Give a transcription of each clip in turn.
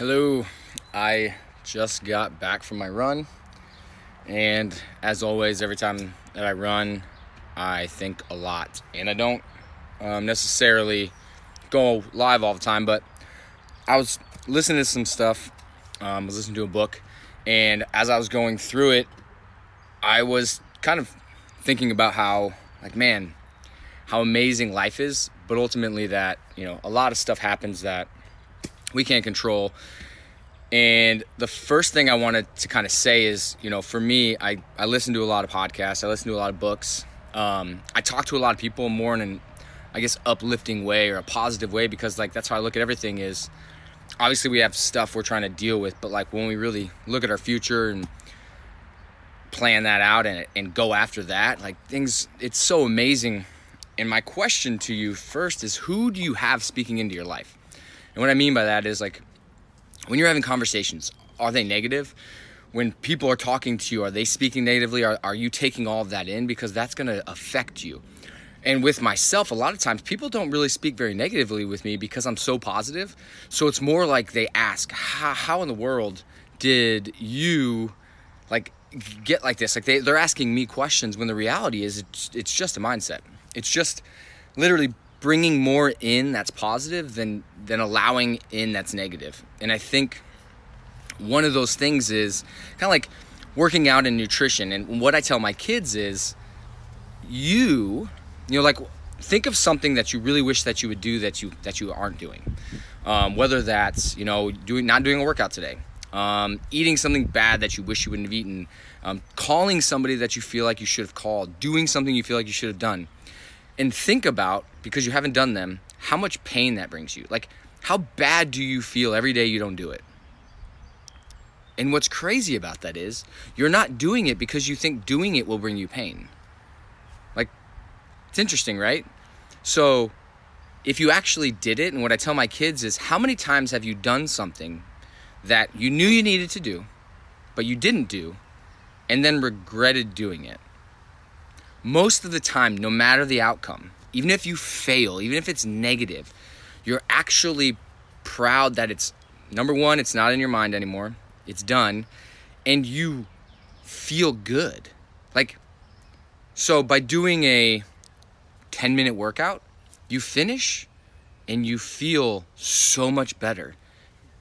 Hello, I just got back from my run, and as always, every time that I run, I think a lot. And I don't um, necessarily go live all the time, but I was listening to some stuff, um, I was listening to a book, and as I was going through it, I was kind of thinking about how, like, man, how amazing life is, but ultimately that, you know, a lot of stuff happens that we can't control. And the first thing I wanted to kind of say is, you know, for me, I, I listen to a lot of podcasts, I listen to a lot of books. Um, I talk to a lot of people more in an, I guess, uplifting way or a positive way because, like, that's how I look at everything is obviously we have stuff we're trying to deal with, but, like, when we really look at our future and plan that out and, and go after that, like, things, it's so amazing. And my question to you first is who do you have speaking into your life? And what I mean by that is like when you're having conversations, are they negative? When people are talking to you, are they speaking negatively? Are, are you taking all of that in? Because that's going to affect you. And with myself, a lot of times people don't really speak very negatively with me because I'm so positive. So it's more like they ask, how, how in the world did you like get like this? Like they, they're asking me questions when the reality is it's, it's just a mindset. It's just literally bringing more in that's positive than than allowing in that's negative. And I think one of those things is kind of like working out in nutrition. And what I tell my kids is, you, you know, like think of something that you really wish that you would do that you that you aren't doing. Um, whether that's you know doing not doing a workout today, um, eating something bad that you wish you wouldn't have eaten, um, calling somebody that you feel like you should have called, doing something you feel like you should have done and think about because you haven't done them how much pain that brings you. Like how bad do you feel every day you don't do it? And what's crazy about that is you're not doing it because you think doing it will bring you pain. Like it's interesting right? So if you actually did it and what i tell my kids is how many times have you done something that you knew you needed to do but you didn't do and then regretted doing it most of the time, no matter the outcome, even if you fail, even if it's negative, you're actually proud that it's number one, it's not in your mind anymore, it's done, and you feel good. Like, so by doing a 10 minute workout, you finish and you feel so much better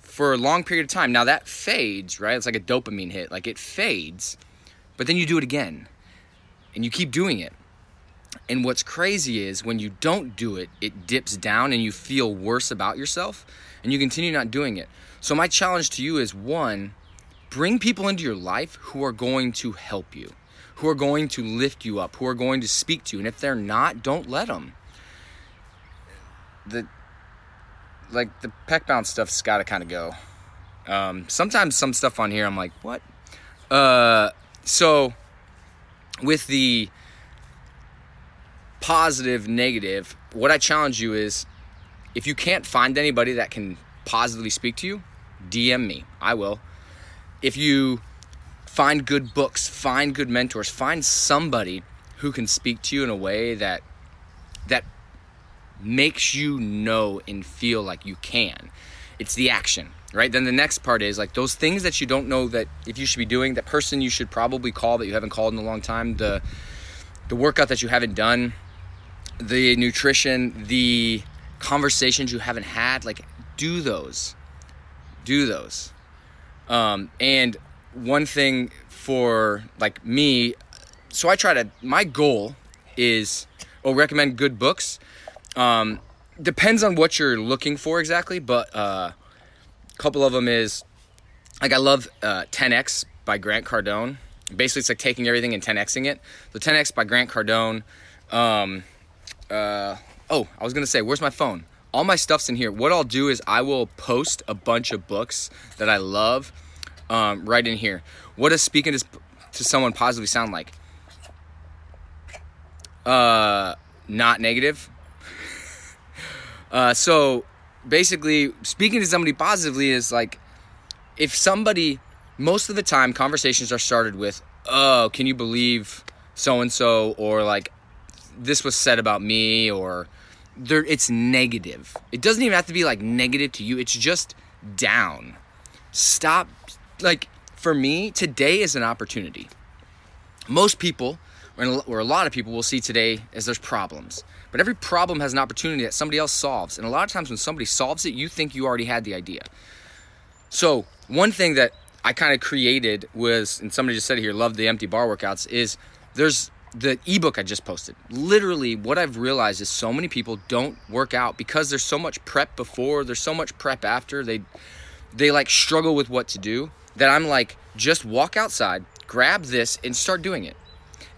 for a long period of time. Now that fades, right? It's like a dopamine hit, like it fades, but then you do it again and you keep doing it. And what's crazy is when you don't do it, it dips down and you feel worse about yourself and you continue not doing it. So, my challenge to you is one, bring people into your life who are going to help you, who are going to lift you up, who are going to speak to you. And if they're not, don't let them. The like the peck bounce stuff's got to kind of go. Um, sometimes some stuff on here, I'm like, what? Uh, so with the positive, negative, what I challenge you is if you can't find anybody that can positively speak to you, DM me. I will. If you find good books, find good mentors, find somebody who can speak to you in a way that that makes you know and feel like you can. It's the action right? Then the next part is like those things that you don't know that if you should be doing, that person you should probably call that you haven't called in a long time, the the workout that you haven't done, the nutrition, the conversations you haven't had, like do those. Do those. Um, and one thing for like me, so I try to my goal is or recommend good books. Um, depends on what you're looking for exactly, but uh, a couple of them is like I love uh, 10x by Grant Cardone. Basically, it's like taking everything and 10xing it. The 10x by Grant Cardone. Um, uh, oh, I was gonna say, where's my phone? All my stuff's in here. What I'll do is I will post a bunch of books that I love um, right in here. What does speaking to, to someone positively sound like? Uh, not negative. uh, so basically speaking to somebody positively is like if somebody most of the time conversations are started with oh can you believe so and so or like this was said about me or there it's negative it doesn't even have to be like negative to you it's just down Stop, like, for me, today is an opportunity. Most people, or a lot of people, will see today as there's problems. But every problem has an opportunity that somebody else solves. And a lot of times when somebody solves it, you think you already had the idea. So, one thing that I kind of created was, and somebody just said here, love the empty bar workouts, is there's the ebook I just posted. Literally, what I've realized is so many people don't work out because there's so much prep before, there's so much prep after. They they like struggle with what to do that I'm like, just walk outside, grab this, and start doing it.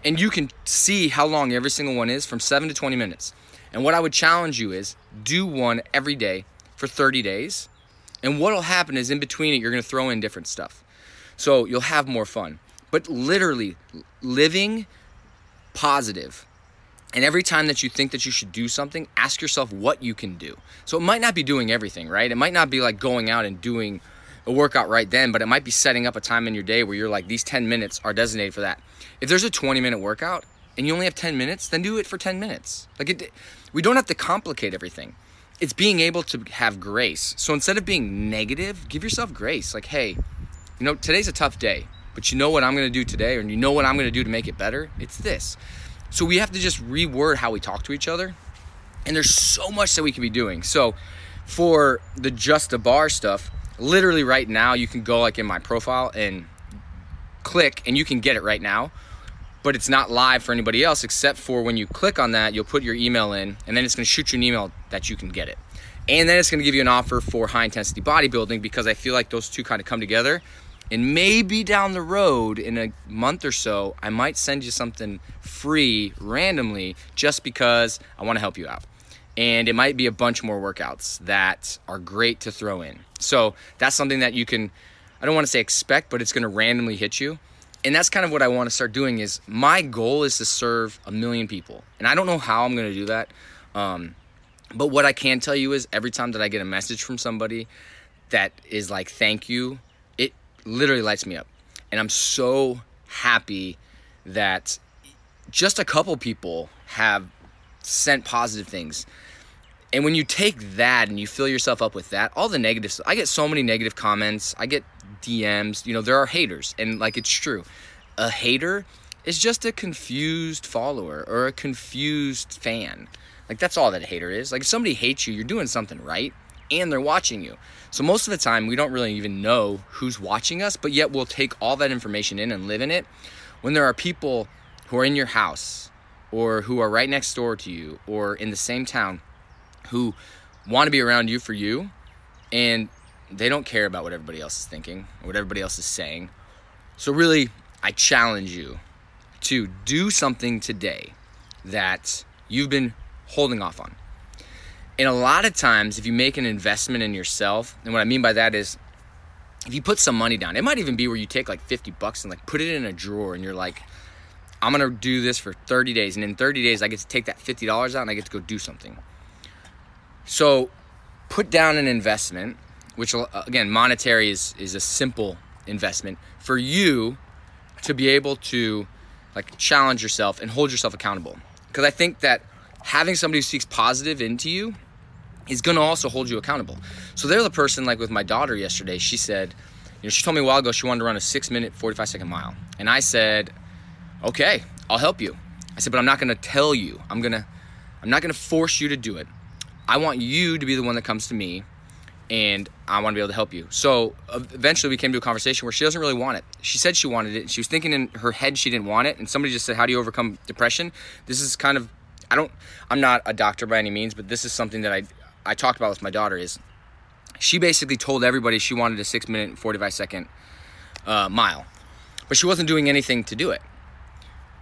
And you can see how long every single one is from seven to 20 minutes. And what I would challenge you is do one every day for 30 days and what'll happen is in between it, you're gonna throw in different stuff. So you'll have more fun. But literally, living positive. And every time that you think that you should do something, ask yourself what you can do. So it might not be doing everything, right? It might not be like going out and doing a workout right then, but it might be setting up a time in your day where you're like, these 10 minutes are designated for that. If there's a 20 minute workout and you only have 10 minutes, then do it for 10 minutes. Like it, we don't have to complicate everything it's being able to have grace. So instead of being negative, give yourself grace. Like, hey, you know, today's a tough day, but you know what I'm to do today, and you know what I'm to do to make it better? It's this. So we have to just reword how we talk to each other. And there's so much that we can be doing. So for the just a bar stuff, literally right now, you can go like in my profile and click, and you can get it right now but it's not live for anybody else except for when you click on that, you'll put your email in, and then it's going to shoot you an email that you can get it. And then it's going to give you an offer for high intensity bodybuilding because I feel like those two kind of come together. And maybe down the road, in a month or so, I might send you something free randomly just because I want to help you out. And it might be a bunch more workouts that are great to throw in. So that's something that you can, I don't want to say expect, but it's going to randomly hit you and that's kind of what I want to start doing is my goal is to serve a million people. And I don't know how I'm going to do that. Um, but what I can tell you is every time that I get a message from somebody that is like, thank you, it literally lights me up. And I'm so happy that just a couple people have sent positive things. And when you take that and you fill yourself up with that, all the negatives, I get so many negative comments. I get DMs. You know, there are haters, and like it's true. A hater is just a confused follower or a confused fan. Like that's all that a hater is. Like if somebody hates you, you're doing something right and they're watching you. So most of the time we don't really even know who's watching us, but yet we'll take all that information in and live in it. When there are people who are in your house or who are right next door to you or in the same town who want to be around you for you and they don't care about what everybody else is thinking or what everybody else is saying. So, really, I challenge you to do something today that you've been holding off on. And a lot of times, if you make an investment in yourself, and what I mean by that is if you put some money down, it might even be where you take like 50 bucks and like put it in a drawer and you're like, I'm gonna do this for 30 days. And in 30 days, I get to take that $50 out and I get to go do something. So put down an investment which uh, again, monetary is is a simple investment for you to be able to like challenge yourself and hold yourself accountable. Because I think that having somebody who speaks positive into you is going to also hold you accountable. So they're the person like with my daughter yesterday. She said, you know, she told me a while ago she wanted to run a six minute, 45 second mile. And I said, okay, I'll help you. I said, but I'm not going to tell you. I'm going to, I'm not going to force you to do it. I want you to be the one that comes to me and I want to be able to help you. So eventually we came to a conversation where she doesn't really want it. She said she wanted it. She was thinking in her head she didn't want it. And somebody just said, How do you overcome depression? This is kind of, I don't, I'm not a doctor by any means, but this is something that I, I talked about with my daughter is she basically told everybody she wanted a six minute and 45 second uh, mile, but she wasn't doing anything to do it.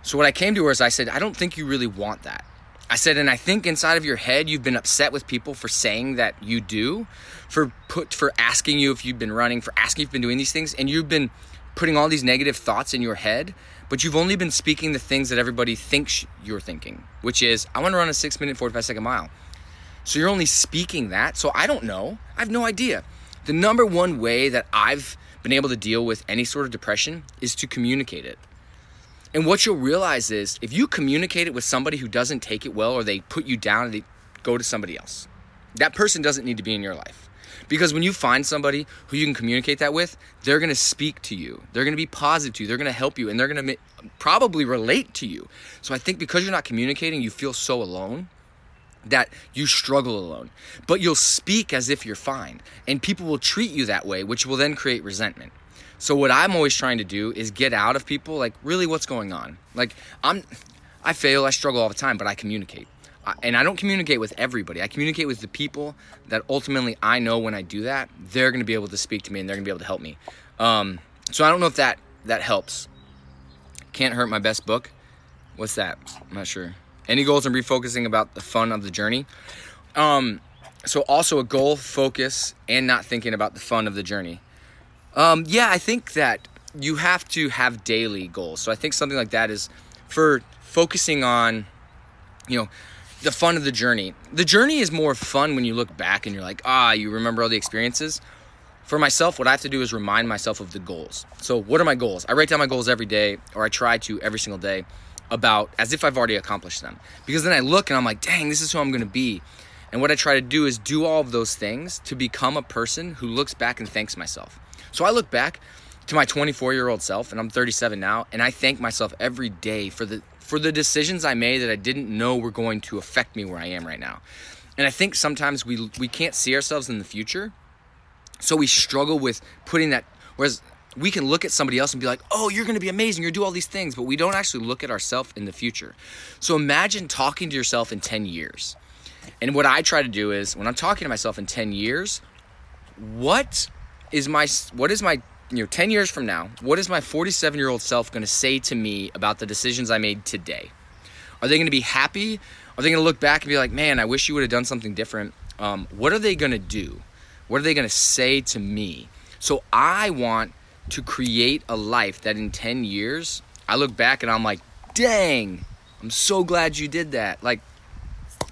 So what I came to her is I said, I don't think you really want that. I said, and I think inside of your head, you've been upset with people for saying that you do, for put for asking you if you've been running, for asking if you've been doing these things, and you've been putting all these negative thoughts in your head, but you've only been speaking the things that everybody thinks you're thinking, which is, I want to run a six minute, 45 second mile. So you're only speaking that. So I don't know. I have no idea. The number one way that I've been able to deal with any sort of depression is to communicate it. And what you'll realize is if you communicate it with somebody who doesn't take it well or they put you down and they go to somebody else, that person doesn't need to be in your life. Because when you find somebody who you can communicate that with, they're to speak to you. They're to be positive to you. They're to help you and they're to probably relate to you. So I think because you're not communicating, you feel so alone that you struggle alone. But you'll speak as if you're fine, and people will treat you that way, which will then create resentment. So what I'm always trying to do is get out of people like really what's going on. Like I'm I fail, I struggle all the time, but I communicate. I, and I don't communicate with everybody. I communicate with the people that ultimately I know when I do that, they're going to be able to speak to me and they're going to be able to help me. Um, so I don't know if that that helps. Can't hurt me best book. What's that? I'm not sure. Any goals and refocusing about the fun of the journey? Um, so also a goal, focus, and not thinking about the fun of the journey. Um, yeah, I think that you have to have daily goals. So I think something like that is for focusing on, you know, the fun of the journey. The journey is more fun when you look back and you're like, ah, you remember all the experiences. For myself, what I have to do is remind myself of the goals. So, what are my goals? I write down my goals every day, or I try to every single day, about as if I've already accomplished them. Because then I look and I'm like, dang, this is who I'm gonna be. And what I try to do is do all of those things to become a person who looks back and thanks myself. So I look back to my 24 year old self, and I'm 37 now, and I thank myself every day for the for the decisions I made that I didn't know were going to affect me where I am right now. And I think sometimes we we can't see ourselves in the future, so we struggle with putting that. Whereas we can look at somebody else and be like, "Oh, you're going to be amazing. You're going to do all these things," but we don't actually look at ourselves in the future. So imagine talking to yourself in 10 years. And what I try to do is when I'm talking to myself in 10 years, what is my what is my you know 10 years from now what is my 47 year old self going to say to me about the decisions i made today? Are they going to be happy? Are they going to look back and be like man i wish you would have done something different. Um, what are they going to do? What are they going to say to me? So i want to create a life that in 10 years i look back and i'm like dang i'm so glad you did that. Like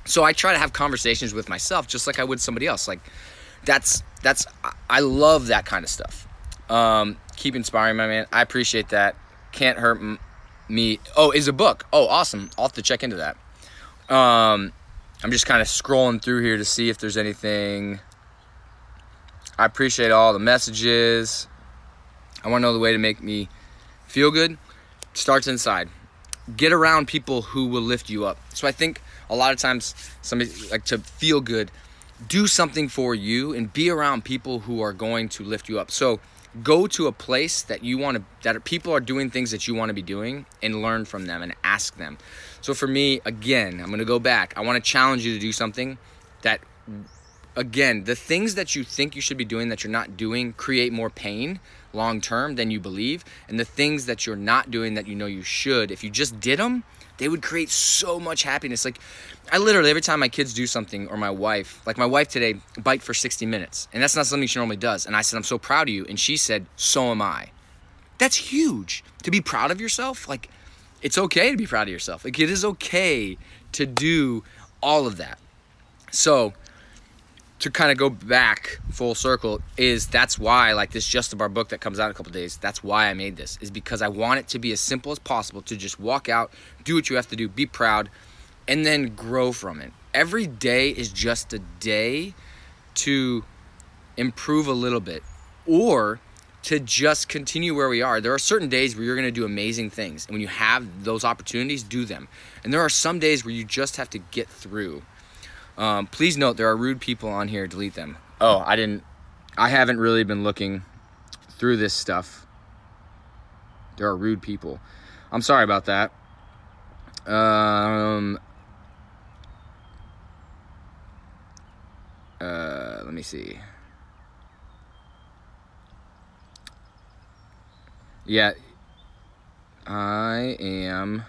so i try to have conversations with myself just like i would somebody else. Like that's that's I love that kind of stuff. Um, keep inspiring, my man. I appreciate that. Can't hurt m- me. Oh, is a book. Oh, awesome. I'll have to check into that. Um, I'm just kind of scrolling through here to see if there's anything. I appreciate all the messages. I want to know the way to make me feel good. Starts inside. Get around people who will lift you up. So I think a lot of times somebody like to feel good do something for you and be around people who are going to lift you up. So go to a place that you want to that people are doing things that you want to be doing and learn from them and ask them. So for me, again, I'm going to go back. I want to challenge you to do something that again, the things that you think you should be doing that you're not doing create more pain long term than you believe, and the things that you're not doing that you know you should, if you just did them, they would create so much happiness. Like, I literally, every time my kids do something or my wife, like my wife today, biked for 60 minutes. And that's not something she normally does. And I said, I'm so proud of you. And she said, So am I. That's huge. To be proud of yourself, like, it's okay to be proud of yourself. Like, it is okay to do all of that. So, to kind of go back full circle is that's why like this just our book that comes out in a couple days that's why i made this is because i want it to be as simple as possible to just walk out do what you have to do be proud and then grow from it. Every day is just a day to improve a little bit or to just continue where we are. There are certain days where you're going to do amazing things and when you have those opportunities do them. And there are some days where you just have to get through um, please note there are rude people on here. Delete them. Oh, I didn't. I haven't really been looking through this stuff. There are rude people. I'm sorry about that. Um. Uh, let me see. Yeah, I am.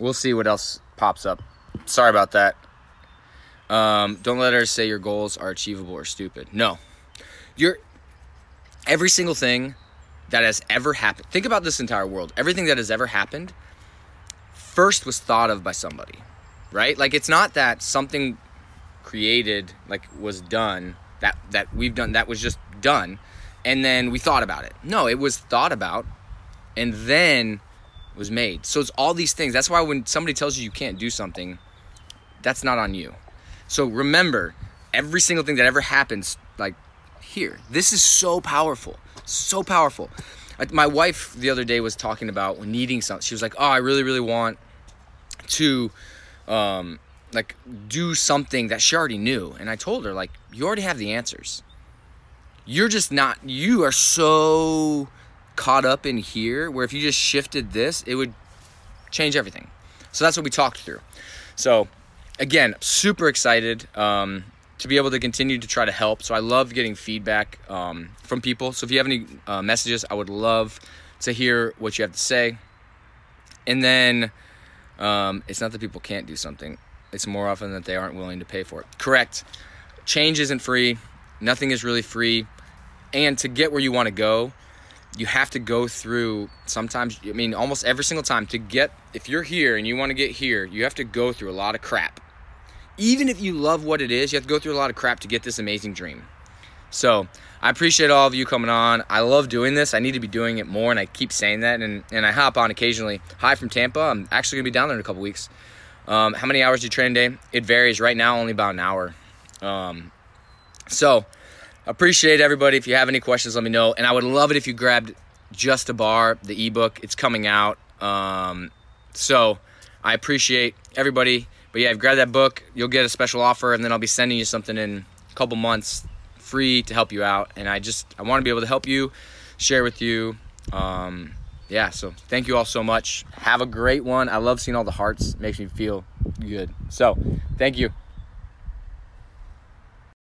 We'll see what else pops up. Sorry about that. Um, don't let her say your goals are achievable or stupid. No, you're every single thing that has ever happened. Think about this entire world. Everything that has ever happened first was thought of by somebody, right? Like it's not that something created like was done that that we've done that was just done and then we thought about it. No, it was thought about and then was made. So it's all these things. That's why when somebody tells you you can't do something, that's not on you. So remember, every single thing that ever happens, like here, this is so powerful, so powerful. My wife the other day was talking about needing something. She was like, "Oh, I really, really want to, um, like, do something that she already knew." And I told her, like, you already have the answers. You're just not. You are so caught up in here where if you just shifted this, it would change everything. So that's what we talked through. So again, super excited um, to be able to continue to try to help. So I love getting feedback um, from people. So if you have any uh, messages, I would love to hear what you have to say. And then um, it's not that people can't do something, it's more often that they aren't willing to pay for it. Correct. Change isn't free, nothing is really free. And to get where you want to go, you have to go through sometimes i mean almost every single time to get if you're here and you want to get here you have to go through a lot of crap. Even if you love what it is you have to go through a lot of crap to get this amazing dream. So i appreciate all of you coming on. I love doing this. I need to be doing it more and i keep saying that and, and i hop on occasionally. Hi from tampa. I'm actually going to be down there in a couple weeks. Um, how many hours do you train a day? It varies. Right now only about an hour. Um, so appreciate everybody. If you have any questions, let me know. And I would love it if you grabbed Just a Bar, the ebook. It's coming out. Um, so I appreciate everybody. But yeah, if you grab that book. You'll get a special offer, and then I'll be sending you something in a couple months free to help you out. And I just I want to be able to help you, share with you. Um, yeah, so thank you all so much. Have a great one. I love seeing all the hearts. It makes me feel good. So thank you.